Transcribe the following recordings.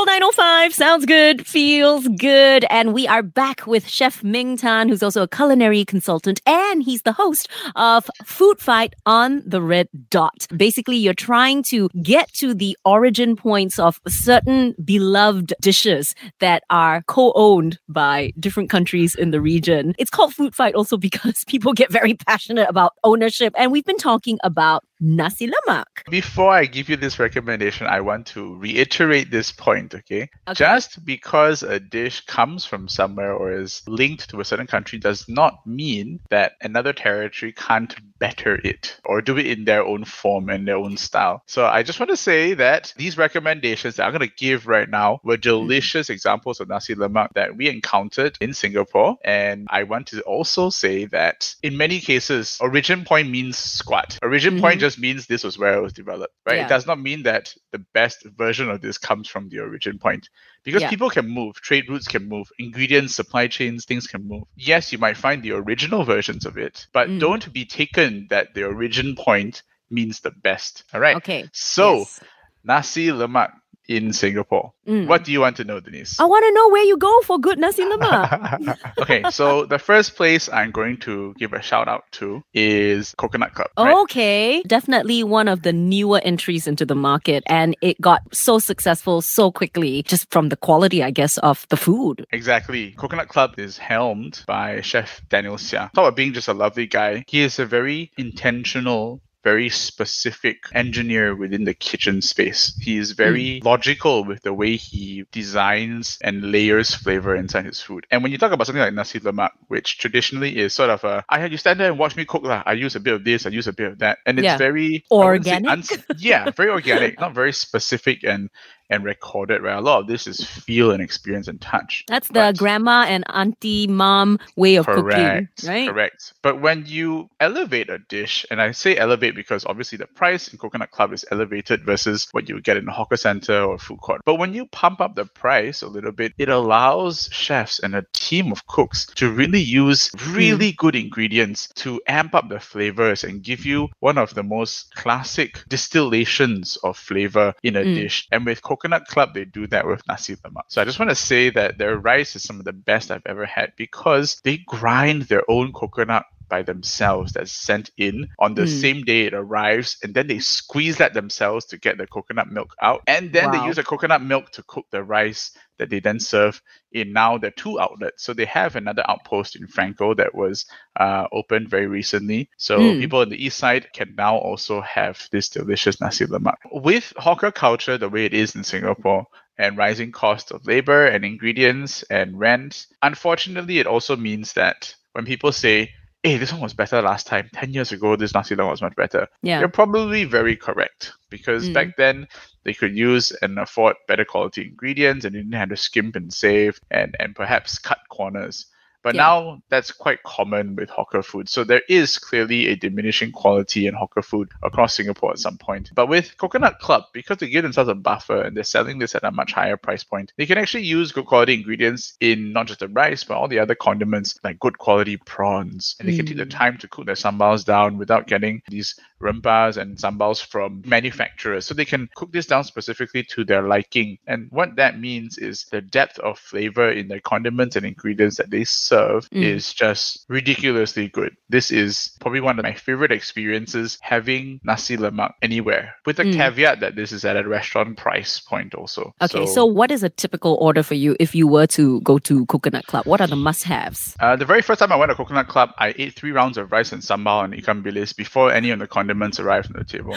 Gold 905 sounds good, feels good. And we are back with Chef Ming Tan, who's also a culinary consultant, and he's the host of Food Fight on the Red Dot. Basically, you're trying to get to the origin points of certain beloved dishes that are co owned by different countries in the region. It's called Food Fight also because people get very passionate about ownership. And we've been talking about nasi lemak. Before I give you this recommendation, I want to reiterate this point, okay? Okay. Just because a dish comes from somewhere or is linked to a certain country does not mean that another territory can't better it or do it in their own form and their own style. So I just want to say that these recommendations that I'm going to give right now were delicious examples of nasi lemak that we encountered in Singapore. And I want to also say that in many cases, origin point means squat. Origin point Mhm. Just means this was where it was developed, right? Yeah. It does not mean that the best version of this comes from the origin point because Yeah. people can move, trade routes can move, ingredients, supply chains, things can move. Yes, you might find the original versions of it, but Mm. don't be taken that the origin point means the best. All right. Okay. So, yes. nasi lemak in Singapore. Mm. What do you want to know, Denise? I want to know where you go for good nasi lemak. okay, so the first place I'm going to give a shout out to is Coconut Club. right? Okay, definitely one of the newer entries into the market, and it got so successful so quickly just from the quality, I guess, of the food. Exactly. Coconut Club is helmed by Chef Daniel Sia. Talk about being just a lovely guy. He is a very intentional, very specific engineer within the kitchen space. He is very hmm. logical with the way he designs and layers flavor inside his food. And when you talk about something like nasi lemak, which traditionally is sort of a, ah, I had you stand there and watch me cook lah. I use a bit of this, I use a bit of that, and it's Yeah. very Organic? uns- yeah, very organic, not very specific and and recorded. Right, a lot of this is feel and experience and touch. That's the But- grandma and auntie mom way of cooking, Correct. right? Correct. But when you elevate a dish, and I say elevate because obviously the price in Coconut Club is elevated versus what you would get in a hawker center or food court. But when you pump up the price a little bit, it allows chefs and a team of cooks to really use really good ingredients to amp up the flavors and give you one of the most classic distillations of flavor in a Mm. dish. And with Coconut Club, they do that with nasi lemak. So I just want to say that their rice is some of the best I've ever had because they grind their own coconut by themselves that's sent in on the Mm. same day it arrives and then they squeeze that themselves to get the coconut milk out. And then they use the coconut milk to cook the rice that they then serve in now the two outlets. So they have another outpost in Frankel that was uh, opened very recently. So Mm. people on the east side can now also have this delicious nasi lemak. With hawker culture the way it is in singapore and rising cost of labor and ingredients and rent unfortunately it also means that when people say hey, this one was better last time. 10 years ago, this nasi lemak was much better. Yeah. You're probably very correct because Mm. back then they could use and afford better quality ingredients and they didn't have to skimp and save and, and perhaps cut corners. But Yeah. now that's quite common with hawker food. So there is clearly a diminishing quality in hawker food across Singapore at some point. But with Coconut Club, because they give themselves a buffer and they're selling this at a much higher price point, they can actually use good quality ingredients in not just the rice, but all the other condiments like good quality prawns. And they can take the Mm. time to cook their sambals down without getting these rempas and sambals from manufacturers. So they can cook this down specifically to their liking. And what that means is the depth of flavor in the condiments and ingredients that they serve Mm. is just ridiculously good. This is probably one of my favorite experiences having nasi lemak anywhere, with the Mm. caveat that this is at a restaurant price point also. Okay, so, what is a typical order for you if you were to go to Coconut Club? What are the must-haves? Uh, the very first time I went to Coconut Club, I ate three rounds of rice and sambal and ikan bilis before any of the condiments arrived on the table.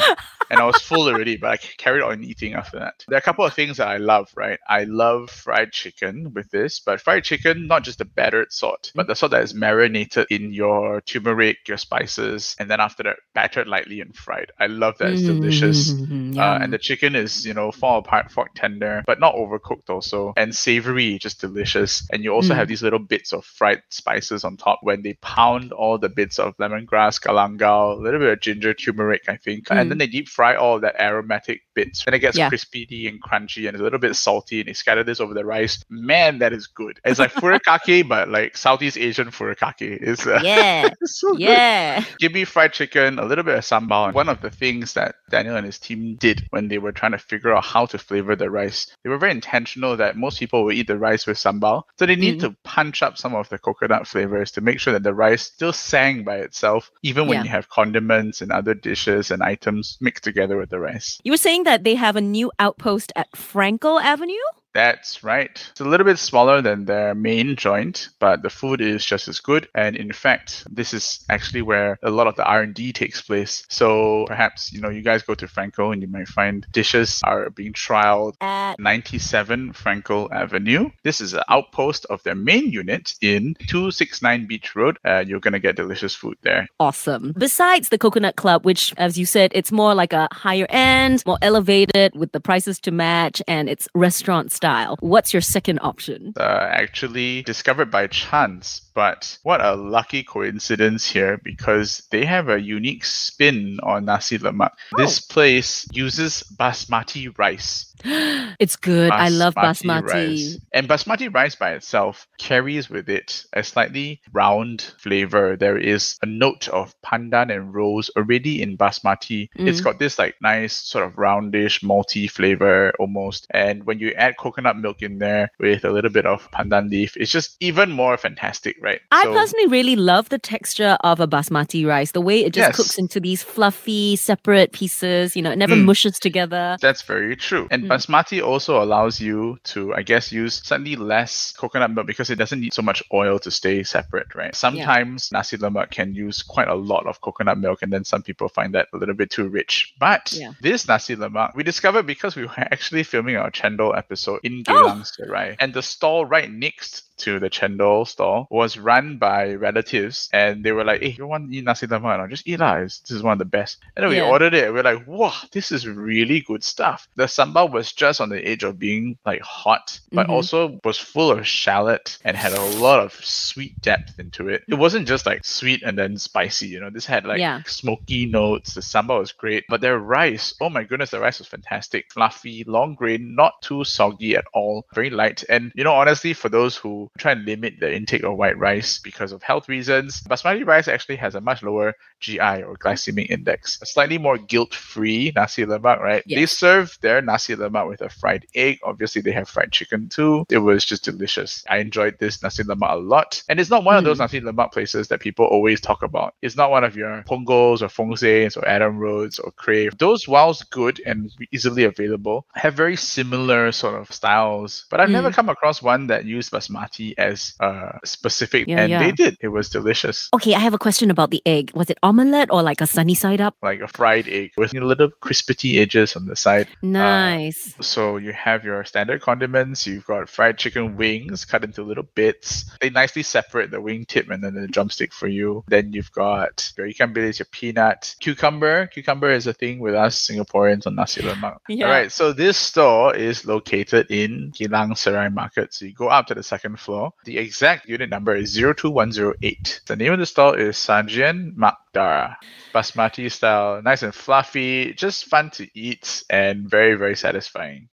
and I was full already, but I carried on eating after that. There are a couple of things that I love, right? I love fried chicken with this, but fried chicken, not just the battered sort, but the sort that is marinated in your turmeric, your spices, and then after that, battered lightly and fried. I love that. It's delicious. Mm, Uh, and the chicken is, you know, fall apart, fork tender, but not overcooked also, and savory, just delicious. And you also Mm. have these little bits of fried spices on top when they pound all the bits of lemongrass, galangal, a little bit of ginger turmeric, I think, and then they deep fry all that aromatic bits, and it gets Yeah. crispy and crunchy and a little bit salty, and they scatter this over the rice. Man, that is good. It's like furikake, but like Southeast Asian furikake. It's uh, Yeah. it's so good. Yeah. Give me fried chicken, a little bit of sambal. And one of the things that Daniel and his team did when they were trying to figure out how to flavor the rice, they were very intentional that most people will eat the rice with sambal. So they need Mm. to punch up some of the coconut flavors to make sure that the rice still sang by itself, even when Yeah. you have condiments and other dishes and items mixed together with the rice. You were saying that they have a new outpost at Frankel Avenue? That's right. It's a little bit smaller than their main joint, but the food is just as good. And in fact, this is actually where a lot of the R&D takes place. So perhaps, you know, you guys go to Frankel and you might find dishes are being trialed At 97 Frankel Avenue. This is an outpost of their main unit in 269 Beach Road. Uh, you're going to get delicious food there. awesome. Besides the Coconut Club, which, as you said, it's more like a higher end, more elevated with the prices to match and it's restaurant style. What's your second option? uh, actually discovered by chance. But what a lucky coincidence here because they have a unique spin on nasi lemak. Oh. This place uses basmati rice. It's good. I love basmati. rice. And basmati rice by itself carries with it a slightly round flavor. There is a note of pandan and rose already in basmati. Mm. It's got this like nice sort of roundish malty flavor almost. And when you add coconut milk in there with a little bit of pandan leaf, it's just even more fantastic, right? I So- personally really love the texture of a basmati rice, the way it just Yes. cooks into these fluffy, separate pieces. You know, it never Mm. mushes together. That's very true. And Mm. basmati also allows you to, I guess, use slightly less coconut milk because it doesn't need so much oil to stay separate, right? Sometimes nasi lemak can use quite a lot of coconut milk, and then some people find that a little bit too rich. But Yeah. this nasi lemak, we discovered because we were actually filming our Chendol episode in Oh. Geylang Serai, and the stall right next to the Chendol store was run by relatives, and they were like, "Hey, you want to eat nasi lemak? And just eat lah. This is one of the best." And then we Yeah. ordered it. We are like, "Wow, this is really good stuff." The sambal was just on the edge of being like hot, but Mhm. also was full of shallot and had a lot of sweet depth into it. It wasn't just like sweet and then spicy. You know, this had like Yeah. smoky notes. The sambal was great, but their rice, oh my goodness, the rice was fantastic, fluffy, long grain, not too soggy at all, very light. And you know, honestly, for those who try and limit the intake of white rice because of health reasons, basmati rice actually has a much lower GI or glycemic index, a slightly more guilt-free nasi lemak, right? They serve their nasi lemak with a fried egg. Obviously, they have fried chicken too. It was just delicious. I enjoyed this nasi lemak a lot, and it's not one of Mm. those nasi lemak places that people always talk about. It's not one of your Ponggols or Fongsays or Adam Roads or Crave. Those, whilst good and easily available, have very similar sort of styles. But I've never Mm. come across one that used basmati as uh, specific, Yeah, and yeah. they did. It was delicious. Okay, I have a question about the egg. Was it omelette or like a sunny side up? Like a fried egg with little crispity edges on the side. Nice. So you have your standard condiments. You've got fried chicken wings cut into little bits. They nicely separate the wing tip and then the drumstick for you. Then you've got your ikan bilis, your peanut, cucumber. Cucumber is a thing with us Singaporeans on nasi lemak. Yeah. All right. So this store is located in Geylang Serai Market. So you go up to the second floor. The exact unit number is 02108. The name of the stall is Sajian Makdara. Basmati style, nice and fluffy, just fun to eat and very, very satisfying.